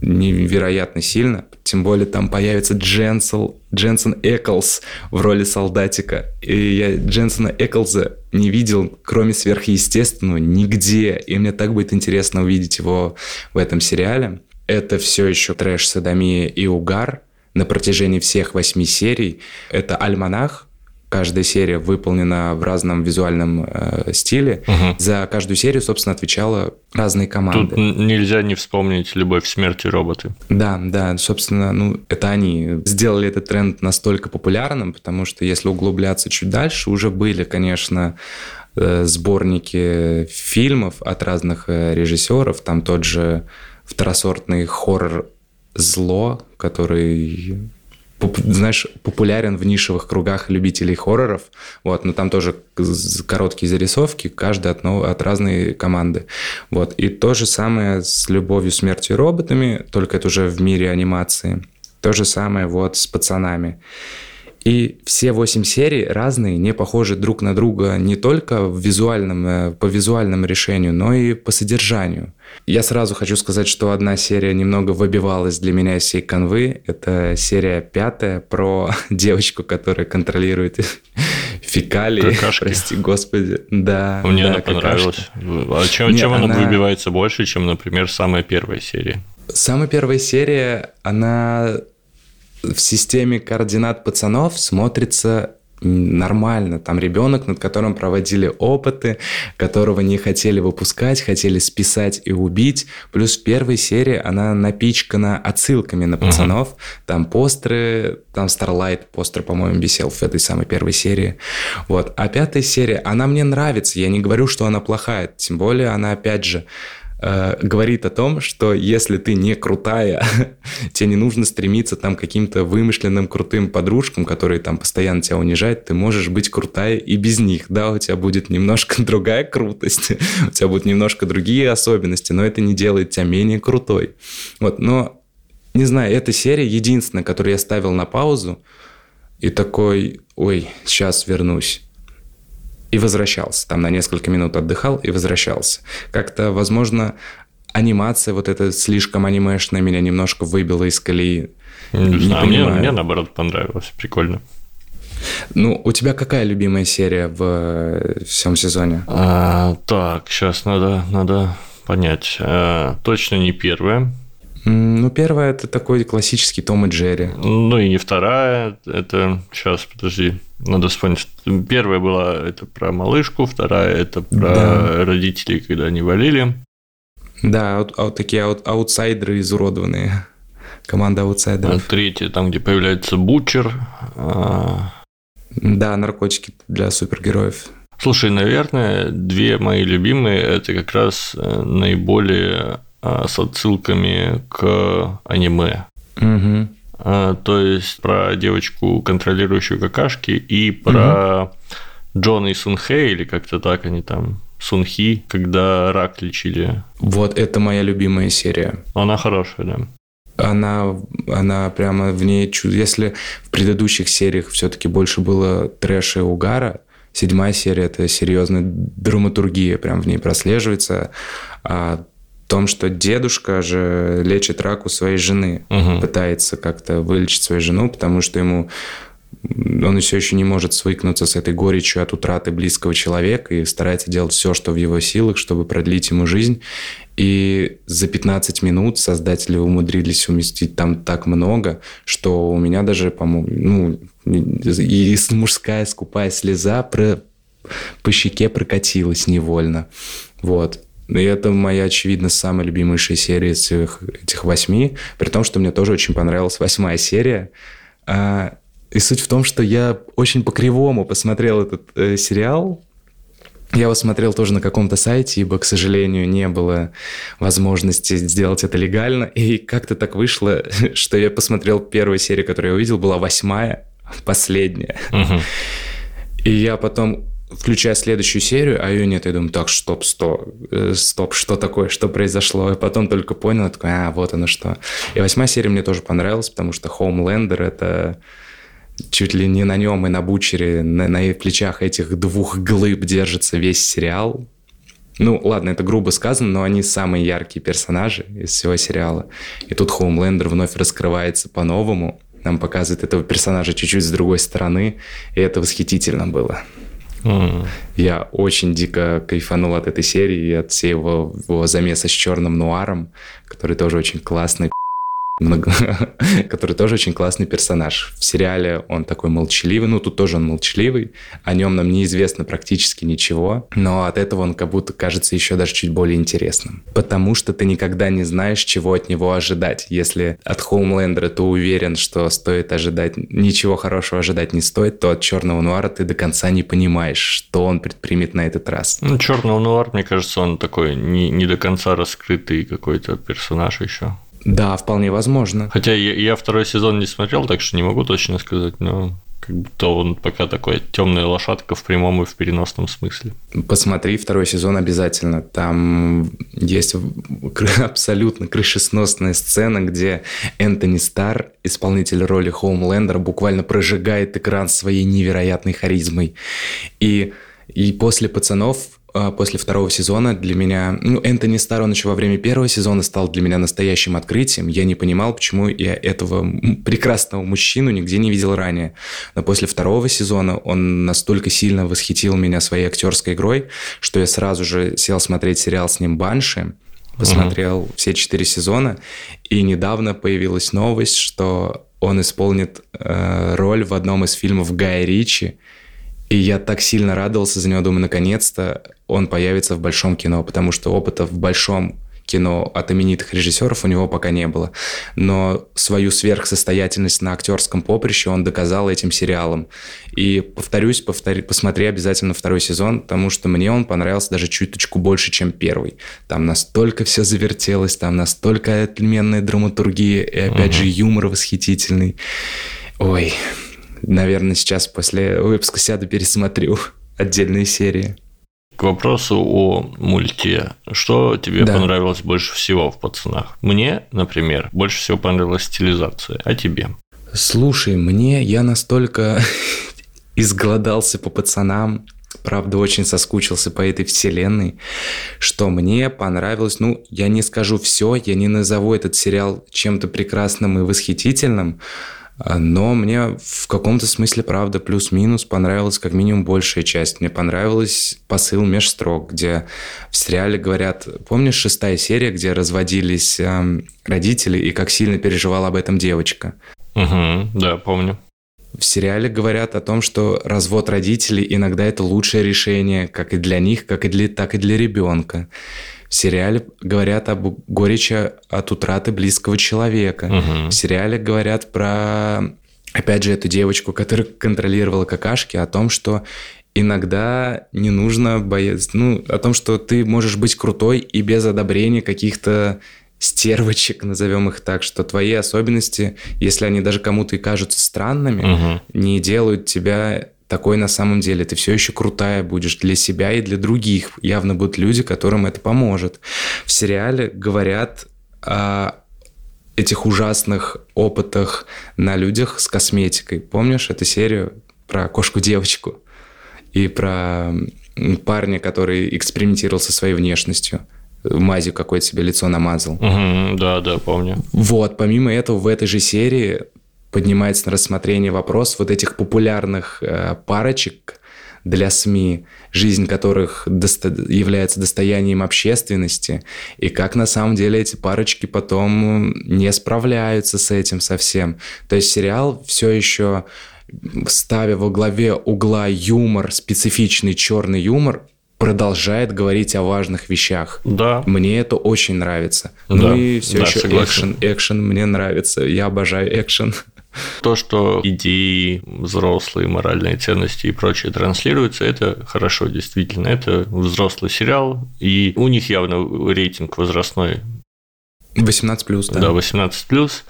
невероятно сильно. Тем более там появится Дженсел, Дженсен Эклс в роли солдатика. И я Дженсона Эклза не видел, кроме сверхъестественного, нигде. И мне так будет интересно увидеть его в этом сериале. Это все еще трэш, садомия и угар на протяжении всех восьми серий. Это альманах, каждая серия выполнена в разном визуальном э, стиле. Угу. За каждую серию, собственно, отвечала разные команды. Тут нельзя не вспомнить «Любовь, смерть и роботы». Да, да, собственно, ну, это они сделали этот тренд настолько популярным, потому что если углубляться чуть дальше, уже были, конечно, э, сборники фильмов от разных э, режиссеров, там тот же второсортный хоррор «Зло», который знаешь, популярен в нишевых кругах любителей хорроров. Вот, но там тоже короткие зарисовки, каждый от, от разной команды. Вот. И то же самое с «Любовью, смертью и роботами», только это уже в мире анимации. То же самое вот с «Пацанами». И все восемь серий разные, не похожи друг на друга не только в визуальном, э, по визуальному решению, но и по содержанию. Я сразу хочу сказать, что одна серия немного выбивалась для меня из всей канвы. Это серия пятая про девочку, которая контролирует фекалии. Какашки. Прости, господи. Да. Мне да, она понравилась. А чем, Не, чем она... она- выбивается больше, чем, например, самая первая серия? Самая первая серия, она в системе координат пацанов смотрится нормально. Там ребенок, над которым проводили опыты, которого не хотели выпускать, хотели списать и убить. Плюс в первой серии она напичкана отсылками на пацанов. Там постеры, там Starlight постер, по-моему, висел в этой самой первой серии. Вот. А пятая серия, она мне нравится. Я не говорю, что она плохая. Тем более она, опять же, э, говорит о том, что если ты не крутая, тебе не нужно стремиться там каким-то вымышленным крутым подружкам, которые там постоянно тебя унижают, ты можешь быть крутая и без них. Да, у тебя будет немножко другая крутость, у тебя будут немножко другие особенности, но это не делает тебя менее крутой. Вот, но не знаю, эта серия единственная, которую я ставил на паузу и такой, ой, сейчас вернусь и возвращался. Там на несколько минут отдыхал и возвращался. Как-то, возможно, анимация вот эта слишком анимешная меня немножко выбила из колеи. Не, Не знаю, мне, понимаю. мне наоборот понравилось. Прикольно. Ну, у тебя какая любимая серия в э, всем сезоне? А, так, сейчас надо, надо понять. А, точно не первая. Ну, первая это такой классический Том и Джерри. Ну и не вторая. Это сейчас, подожди, надо вспомнить. Первая была это про малышку, вторая это про Да. родителей, когда они валили. Да, аут- аут- такие аут- аутсайдеры изуродованные. Команда А аутсайдеров. третья там, где появляется Бутчер. А, Да, наркотики для супергероев. Слушай, наверное, две мои любимые это как раз э, наиболее а, с отсылками к аниме. Мгм. А, То есть про девочку, контролирующую какашки, и про Джона и Сунхэ, или как-то так они там, Сунхи, когда рак лечили. Вот это моя любимая серия. Она хорошая, да. она, она прямо в ней... чу- Если в предыдущих сериях все-таки больше было трэша и угара, седьмая серия – это серьезная драматургия, прям в ней прослеживается. О том, что дедушка же лечит рак у своей жены, Мгм. пытается как-то вылечить свою жену, потому что ему он все еще не может свыкнуться с этой горечью от утраты близкого человека и старается делать все, что в его силах, чтобы продлить ему жизнь. И за 15 минут создатели умудрились уместить там так много, что у меня даже, по-моему, ну, и мужская скупая слеза про, по щеке прокатилась невольно. Вот. И это моя, очевидно, самая любимейшая серия из этих, этих восьми, при том, что мне тоже очень понравилась восьмая серия. А, и суть в том, что я очень по-кривому посмотрел этот э, сериал. Я его смотрел тоже на каком-то сайте, ибо, к сожалению, не было возможности сделать это легально. И как-то так вышло, что я посмотрел первую серию, которую я увидел, была восьмая, последняя. Мгм. И я потом, включая следующую серию, а ее нет, я думаю, так, стоп, стоп, э, стоп, что такое, что произошло? И потом только понял, такой, а, вот оно что. И восьмая серия мне тоже понравилась, потому что Хоумлендер — это чуть ли не на нем и на Бучере, на, на плечах этих двух глыб держится весь сериал. Ну, ладно, это грубо сказано, но они самые яркие персонажи из всего сериала. И тут Хоумлендер вновь раскрывается по-новому, нам показывает этого персонажа чуть-чуть с другой стороны, и это восхитительно было. М. Я очень дико кайфанул от этой серии от всего его замеса с черным нуаром, который тоже очень классный много- который тоже очень классный персонаж. В сериале он такой молчаливый, ну тут тоже он молчаливый, о нем нам неизвестно практически ничего, но от этого он как будто кажется еще даже чуть более интересным. Потому что ты никогда не знаешь, чего от него ожидать. Если от Хоумлендера ты уверен, что стоит ожидать, ничего хорошего ожидать не стоит, то от Черного Нуара ты до конца не понимаешь, что он предпримет на этот раз. Ну, черный нуар, мне кажется, он такой не, не до конца раскрытый какой-то персонаж еще. Да, вполне возможно. Хотя я, я второй сезон не смотрел, так что не могу точно сказать, но как будто он пока такой темная лошадка в прямом и в переносном смысле. Посмотри второй сезон обязательно. Там есть абсолютно крышесносная сцена, где Энтони Стар, исполнитель роли Хоумлендера, буквально прожигает экран своей невероятной харизмой. И, и после «Пацанов» после второго сезона для меня... Ну, Энтони Старр, он еще во время первого сезона стал для меня настоящим открытием. Я не понимал, почему я этого прекрасного мужчину нигде не видел ранее. Но после второго сезона он настолько сильно восхитил меня своей актерской игрой, что я сразу же сел смотреть сериал с ним «Банши», посмотрел угу. все четыре сезона, и недавно появилась новость, что он исполнит э, роль в одном из фильмов Гая Ричи, и я так сильно радовался за него, думаю, наконец-то он появится в большом кино, потому что опыта в большом кино от именитых режиссеров у него пока не было. Но свою сверхсостоятельность на актерском поприще он доказал этим сериалом. И повторюсь, повтори, посмотри обязательно второй сезон, потому что мне он понравился даже чуточку больше, чем первый. Там настолько все завертелось, там настолько отменная драматургия, и опять угу. же юмор восхитительный. Ой, наверное, сейчас после выпуска сяду пересмотрю отдельные серии. К вопросу о мульте. Что тебе да. понравилось больше всего в «Пацанах»? Мне, например, больше всего понравилась стилизация. А тебе? Слушай, мне я настолько изголодался по пацанам, правда, очень соскучился по этой вселенной, что мне понравилось, ну, я не скажу все, я не назову этот сериал чем-то прекрасным и восхитительным, но мне в каком-то смысле, правда, плюс-минус понравилась как минимум большая часть. Мне понравилась посыл межстрок, где в сериале говорят... Помнишь шестая серия, где разводились эм, родители и как сильно переживала об этом девочка? Угу, да, помню. В сериале говорят о том, что развод родителей иногда это лучшее решение, как и для них, как и для, так и для ребенка. В сериале говорят об горечи от утраты близкого человека. Угу. В сериале говорят про, опять же, эту девочку, которая контролировала какашки, о том, что иногда не нужно бояться, ну, о том, что ты можешь быть крутой и без одобрения каких-то стервочек, назовем их так, что твои особенности, если они даже кому-то и кажутся странными, угу. не делают тебя такой на самом деле. Ты все еще крутая будешь для себя и для других. Явно будут люди, которым это поможет. В сериале говорят о этих ужасных опытах на людях с косметикой. Помнишь эту серию про кошку-девочку? И про парня, который экспериментировал со своей внешностью мазью какое-то себе лицо намазал. Угу, да, да, помню. Вот, помимо этого, в этой же серии поднимается на рассмотрение вопрос вот этих популярных э, парочек для СМИ, жизнь которых досто- является достоянием общественности, и как на самом деле эти парочки потом не справляются с этим совсем. То есть сериал все еще ставя во главе угла юмор, специфичный черный юмор, продолжает говорить о важных вещах. Да. Мне это очень нравится. Да. Ну и все да, еще экшен. Экшен мне нравится. Я обожаю экшен. То, что идеи, взрослые моральные ценности и прочее транслируются, это хорошо, действительно. Это взрослый сериал, и у них явно рейтинг возрастной. 18 плюс, да. Да, 18 плюс.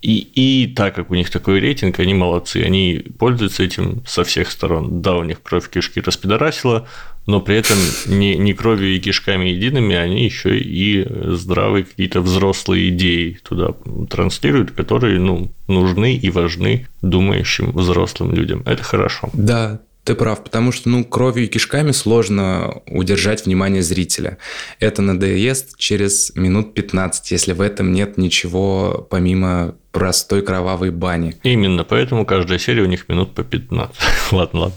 И, и так как у них такой рейтинг, они молодцы, они пользуются этим со всех сторон. Да, у них кровь кишки распидорасила, но при этом не, не кровью и кишками едиными, они еще и здравые какие-то взрослые идеи туда транслируют, которые ну, нужны и важны думающим взрослым людям. Это хорошо. Да, ты прав, потому что, ну, кровью и кишками сложно удержать внимание зрителя. Это надоест через минут 15, если в этом нет ничего помимо простой кровавой бани. Именно, поэтому каждая серия у них минут по 15. ладно, ладно.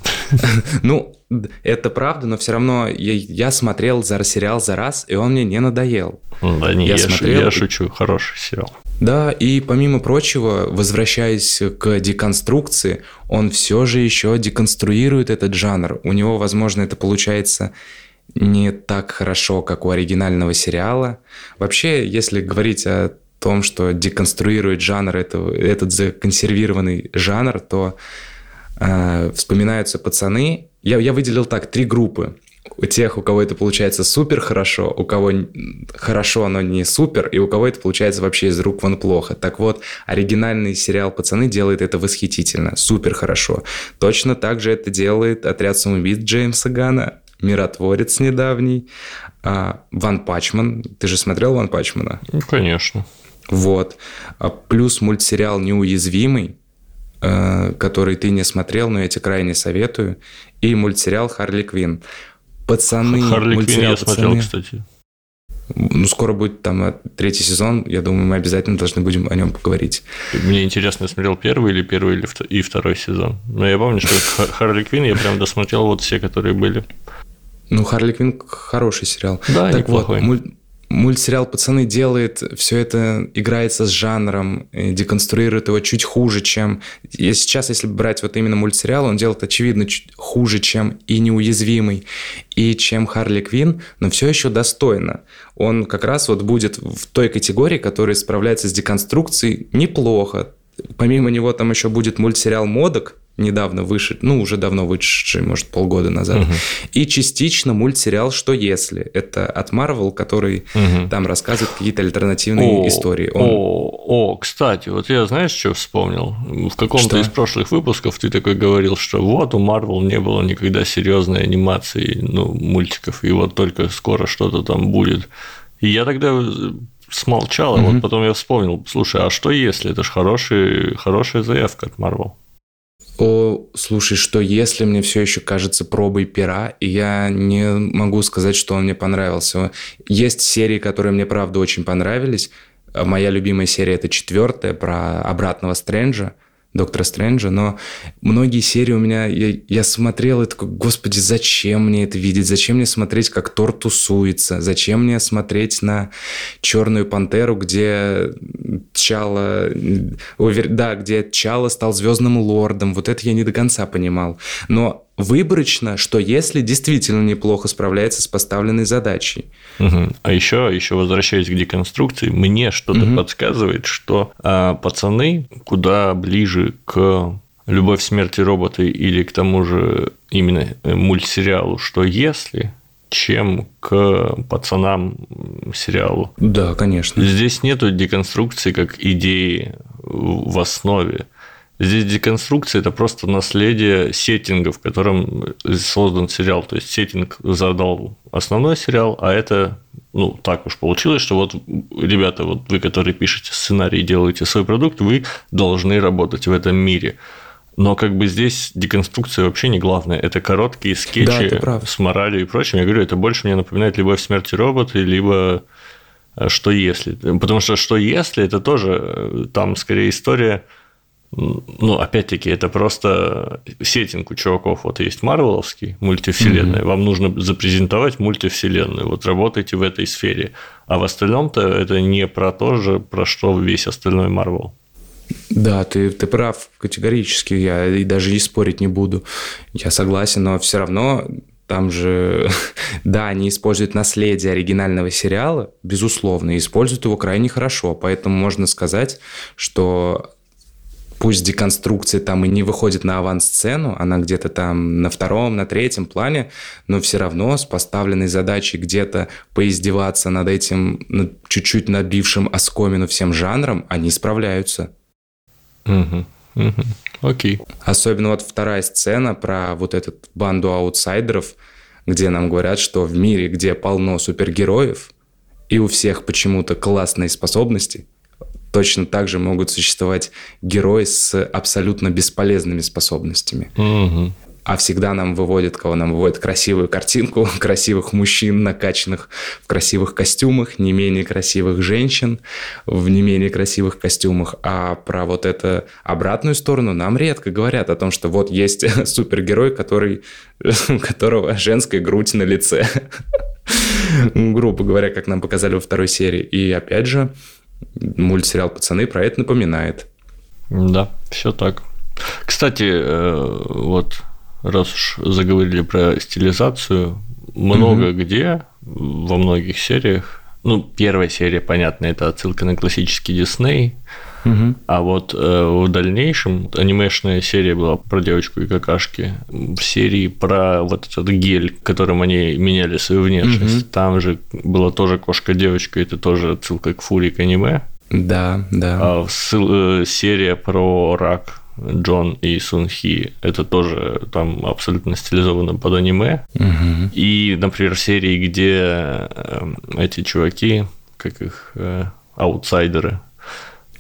Ну, это правда, но все равно я, я смотрел за сериал за раз, и он мне не надоел. Да не, я, я, смотрел... я шучу, хороший сериал. Да, и помимо прочего, возвращаясь к деконструкции, он все же еще деконструирует этот жанр. У него, возможно, это получается не так хорошо, как у оригинального сериала. Вообще, если говорить о том, что деконструирует жанр, это, этот законсервированный жанр, то э, вспоминаются пацаны. Я, я выделил так, три группы. у тех, у кого это получается супер хорошо, у кого хорошо, но не супер, и у кого это получается вообще из рук вон плохо. Так вот, оригинальный сериал «Пацаны» делает это восхитительно, супер хорошо. Точно так же это делает «Отряд самоубийц» Джеймса Гана, «Миротворец» недавний, а, «Ван Пачман». Ты же смотрел «Ван Пачмана»? Ну, конечно. Вот. А плюс мультсериал «Неуязвимый», который ты не смотрел, но я тебе крайне советую, и мультсериал «Харли Квинн». Пацаны. Харли Квинн я смотрел, кстати. Ну, скоро будет там э, третий сезон. Я думаю, мы обязательно должны будем о нем поговорить. Мне интересно, я смотрел первый или первый или и второй сезон. Но я помню, что Харли Квинн я прям досмотрел вот все, которые были. Ну, Харли Квинн хороший сериал. Да, так неплохой. Вот, мультсериал «Пацаны» делает все это, играется с жанром, деконструирует его чуть хуже, чем... И сейчас, если брать вот именно мультсериал, он делает, очевидно, чуть хуже, чем и «Неуязвимый», и чем «Харли Квин», но все еще достойно. Он как раз вот будет в той категории, которая справляется с деконструкцией неплохо. Помимо него там еще будет мультсериал «Модок», недавно вышедший, ну, уже давно вышедший, может, полгода назад. Угу. И частично мультсериал «Что если?». Это от Marvel, который угу. там рассказывает какие-то альтернативные о, истории. Он... О, о, кстати, вот я знаешь, что вспомнил? В каком-то из прошлых выпусков ты такой говорил, что вот у Marvel не было никогда серьезной анимации, ну, мультиков, и вот только скоро что-то там будет. И я тогда смолчал, а угу. вот потом я вспомнил, слушай, а что если? Это же хорошая заявка от Marvel. О, слушай, что если мне все еще кажется пробой пера, и я не могу сказать, что он мне понравился. Есть серии, которые мне, правда, очень понравились. Моя любимая серия – это четвертая про обратного Стрэнджа – Доктора Стрэнджа, но многие серии у меня, я, я смотрел и такой, господи, зачем мне это видеть? Зачем мне смотреть, как Тор тусуется? Зачем мне смотреть на Черную Пантеру, где Чала, да, где Чала стал Звездным Лордом? Вот это я не до конца понимал. Но выборочно, что если действительно неплохо справляется с поставленной задачей. Угу. А еще, еще возвращаясь к деконструкции, мне что-то угу. подсказывает, что а, пацаны куда ближе к любовь смерти робота или к тому же именно мультсериалу, что если чем к пацанам сериалу. Да, конечно. Здесь нету деконструкции как идеи в основе. Здесь деконструкция – это просто наследие сеттинга, в котором создан сериал. То есть сеттинг задал основной сериал, а это, ну, так уж получилось, что вот, ребята, вот вы, которые пишете сценарий и делаете свой продукт, вы должны работать в этом мире. Но как бы здесь деконструкция вообще не главное. Это короткие скетчи да, с моралью и прочим. Я говорю, это больше мне напоминает «Любовь, смерти роботы», либо э, «Что если?». Потому что «Что если?» – это тоже э, там скорее история – ну, опять-таки, это просто сеттинг у чуваков. Вот есть Марвеловский мультивселенная, mm-hmm. вам нужно запрезентовать мультивселенную. Вот работайте в этой сфере. А в остальном-то это не про то же, про что весь остальной Марвел. Да, ты, ты прав категорически, я и даже и спорить не буду. Я согласен, но все равно там же, да, они используют наследие оригинального сериала, безусловно, и используют его крайне хорошо. Поэтому можно сказать, что пусть деконструкция там и не выходит на авансцену, она где-то там на втором, на третьем плане, но все равно с поставленной задачей где-то поиздеваться над этим над чуть-чуть набившим оскомину всем жанром, они справляются. Угу, угу. Окей. Особенно вот вторая сцена про вот эту банду аутсайдеров, где нам говорят, что в мире, где полно супергероев, и у всех почему-то классные способности – точно так же могут существовать герои с абсолютно бесполезными способностями. Угу. А всегда нам выводят, кого нам выводят красивую картинку, красивых мужчин, накачанных в красивых костюмах, не менее красивых женщин в не менее красивых костюмах. А про вот эту обратную сторону нам редко говорят о том, что вот есть супергерой, который, у которого женская грудь на лице. Грубо говоря, как нам показали во второй серии. И опять же, мультсериал «Пацаны» про это напоминает. Да, все так. Кстати, э, вот раз уж заговорили про стилизацию, много угу. где во многих сериях, ну, первая серия, понятно, это отсылка на классический Дисней, Угу. А вот э, в дальнейшем анимешная серия была про девочку и какашки. В серии про вот этот гель, которым они меняли свою внешность. Угу. Там же была тоже кошка-девочка, это тоже отсылка к Фури к аниме. Да, да. А ссыл, э, серия про рак Джон и Сун Хи, это тоже там абсолютно стилизовано под аниме. Угу. И, например, серии, где э, эти чуваки, как их э, аутсайдеры,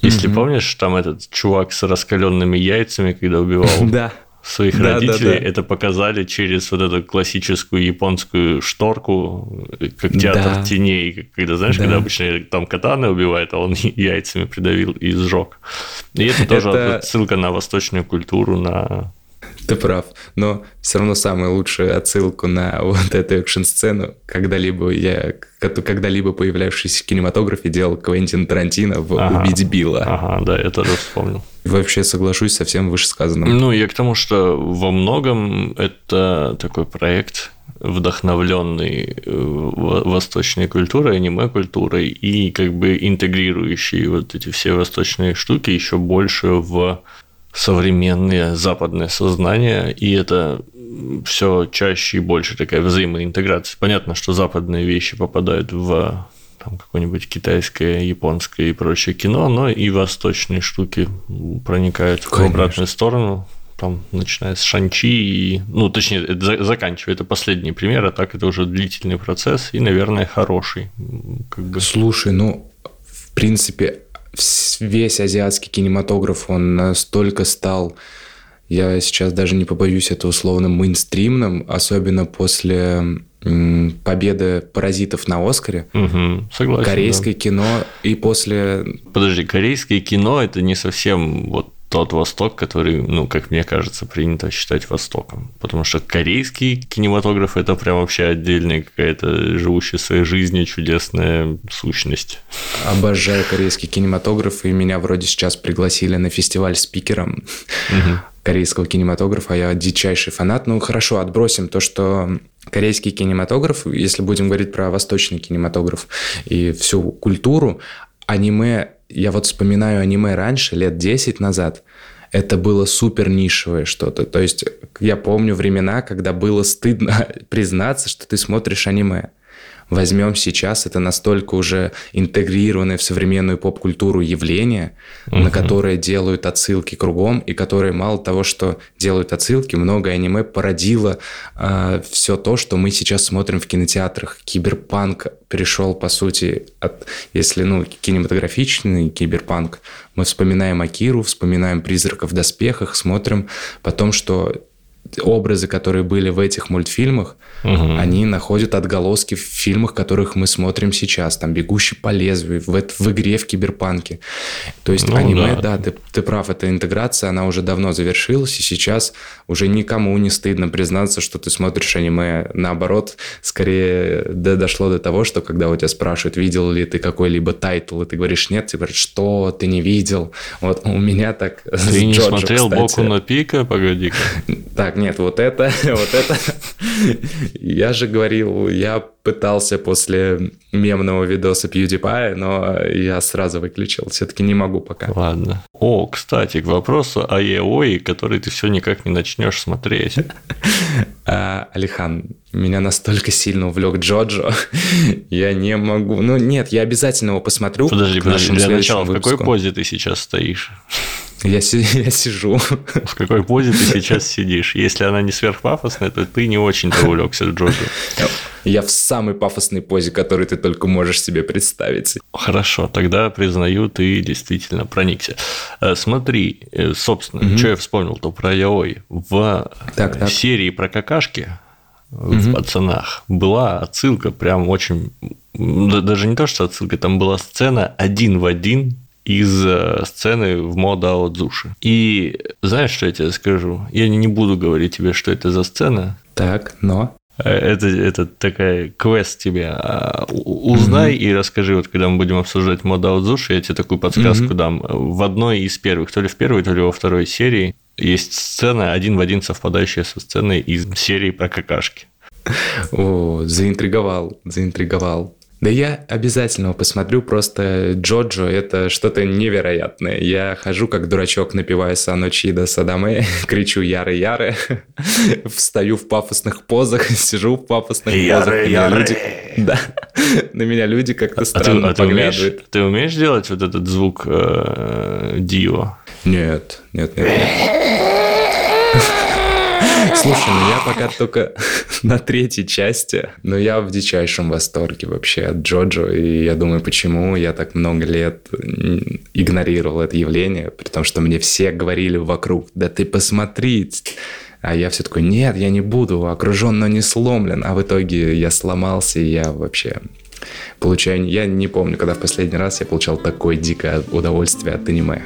если mm помнишь, там этот чувак с раскаленными яйцами, когда убивал да. своих да, родителей, да, да. это показали через вот эту классическую японскую шторку, как театр да. теней, когда, знаешь, да. когда обычно там катаны убивает, а он яйцами придавил и сжег. И это тоже это... ссылка на восточную культуру, на ты прав, но все равно самую лучшую отсылку на вот эту экшн-сцену, когда-либо я, когда-либо появлявшийся в кинематографе, делал Квентин Тарантино в ага. «Убить Билла». Ага, да, я тоже вспомнил. Вообще соглашусь со всем вышесказанным. Ну, я к тому, что во многом это такой проект, вдохновленный э, восточной культурой, аниме-культурой и как бы интегрирующий вот эти все восточные штуки еще больше в современное западное сознание, и это все чаще и больше такая взаимоинтеграция. Понятно, что западные вещи попадают в там какое-нибудь китайское, японское и прочее кино, но и восточные штуки проникают Конечно. в обратную сторону, там, начиная с Шанчи и, ну, точнее, это заканчивая, это последний пример, а так это уже длительный процесс и, наверное, хороший. Как бы. Слушай, ну, в принципе, весь азиатский кинематограф, он настолько стал, я сейчас даже не побоюсь это условно, мейнстримным, особенно после победы «Паразитов» на «Оскаре». Угу, согласен. Корейское да. кино и после... Подожди, корейское кино – это не совсем вот тот Восток, который, ну, как мне кажется, принято считать Востоком. Потому что корейский кинематограф – это прям вообще отдельная какая-то живущая своей жизнью чудесная сущность. Обожаю корейский кинематограф, и меня вроде сейчас пригласили на фестиваль спикером угу. корейского кинематографа. Я дичайший фанат. Ну, хорошо, отбросим то, что корейский кинематограф, если будем говорить про восточный кинематограф и всю культуру, аниме я вот вспоминаю аниме раньше, лет 10 назад, это было супер нишевое что-то. То есть я помню времена, когда было стыдно признаться, что ты смотришь аниме возьмем сейчас, это настолько уже интегрированное в современную поп-культуру явление, угу. на которое делают отсылки кругом, и которое мало того, что делают отсылки, много аниме породило э, а, все то, что мы сейчас смотрим в кинотеатрах. Киберпанк перешел, по сути, от, если, ну, кинематографичный киберпанк, мы вспоминаем Акиру, вспоминаем «Призраков в доспехах», смотрим потом, что образы, которые были в этих мультфильмах, угу. они находят отголоски в фильмах, которых мы смотрим сейчас. Там «Бегущий по лезвию», в, в игре в Киберпанке. То есть ну, аниме, да, да ты, ты прав, эта интеграция, она уже давно завершилась, и сейчас уже никому не стыдно признаться, что ты смотришь аниме. Наоборот, скорее да, дошло до того, что когда у тебя спрашивают, видел ли ты какой-либо тайтл, и ты говоришь нет, тебе говорят, что ты не видел. Вот у меня так Ты не Джоджо, смотрел кстати. Боку но Пико, погоди-ка. Так, нет, вот это, вот это. Я же говорил, я пытался после мемного видоса PewDiePie, но я сразу выключил. Все-таки не могу пока. Ладно. О, кстати, к вопросу о EOI, который ты все никак не начнешь смотреть. А, Алихан, меня настолько сильно увлек Джоджо, я не могу. Ну нет, я обязательно его посмотрю. Подожди, подожди, для начала, в какой позе ты сейчас стоишь? Я, я сижу. В какой позе ты сейчас сидишь? Если она не сверхпафосная, то ты не очень-то увлекся Джоджо. Я в самой пафосной позе, которую ты только можешь себе представить. Хорошо, тогда признаю, ты действительно проникся. Э, смотри, э, собственно, угу. что я вспомнил-то про яой. В так, так. серии про какашки в угу. пацанах была отсылка прям очень даже не то, что отсылка, там была сцена один в один из э, сцены в мода Аудзуши. И знаешь, что я тебе скажу? Я не буду говорить тебе, что это за сцена. Так, но... Э, это, это такая квест тебе. А, узнай mm-hmm. и расскажи, вот когда мы будем обсуждать мода Аудзуши, я тебе такую подсказку mm-hmm. дам. В одной из первых, то ли в первой, то ли во второй серии, есть сцена один в один совпадающая со сценой из серии про какашки. О, заинтриговал, заинтриговал. Да я обязательно посмотрю, просто Джоджо — это что-то невероятное. Я хожу как дурачок, напиваю Сану Чида Садаме, кричу «Яры-яры», встаю в пафосных позах, сижу в пафосных яры, позах. Яры. Люди, да, на меня люди как-то а странно ты, а ты поглядывают. Умеешь, ты умеешь делать вот этот звук э, Дио? Нет, нет, нет. нет. Слушай, ну я пока только на третьей части, но я в дичайшем восторге вообще от Джоджо, и я думаю, почему я так много лет игнорировал это явление, при том, что мне все говорили вокруг, да ты посмотри, а я все такой, нет, я не буду, окружен, но не сломлен, а в итоге я сломался, и я вообще получаю, я не помню, когда в последний раз я получал такое дикое удовольствие от аниме.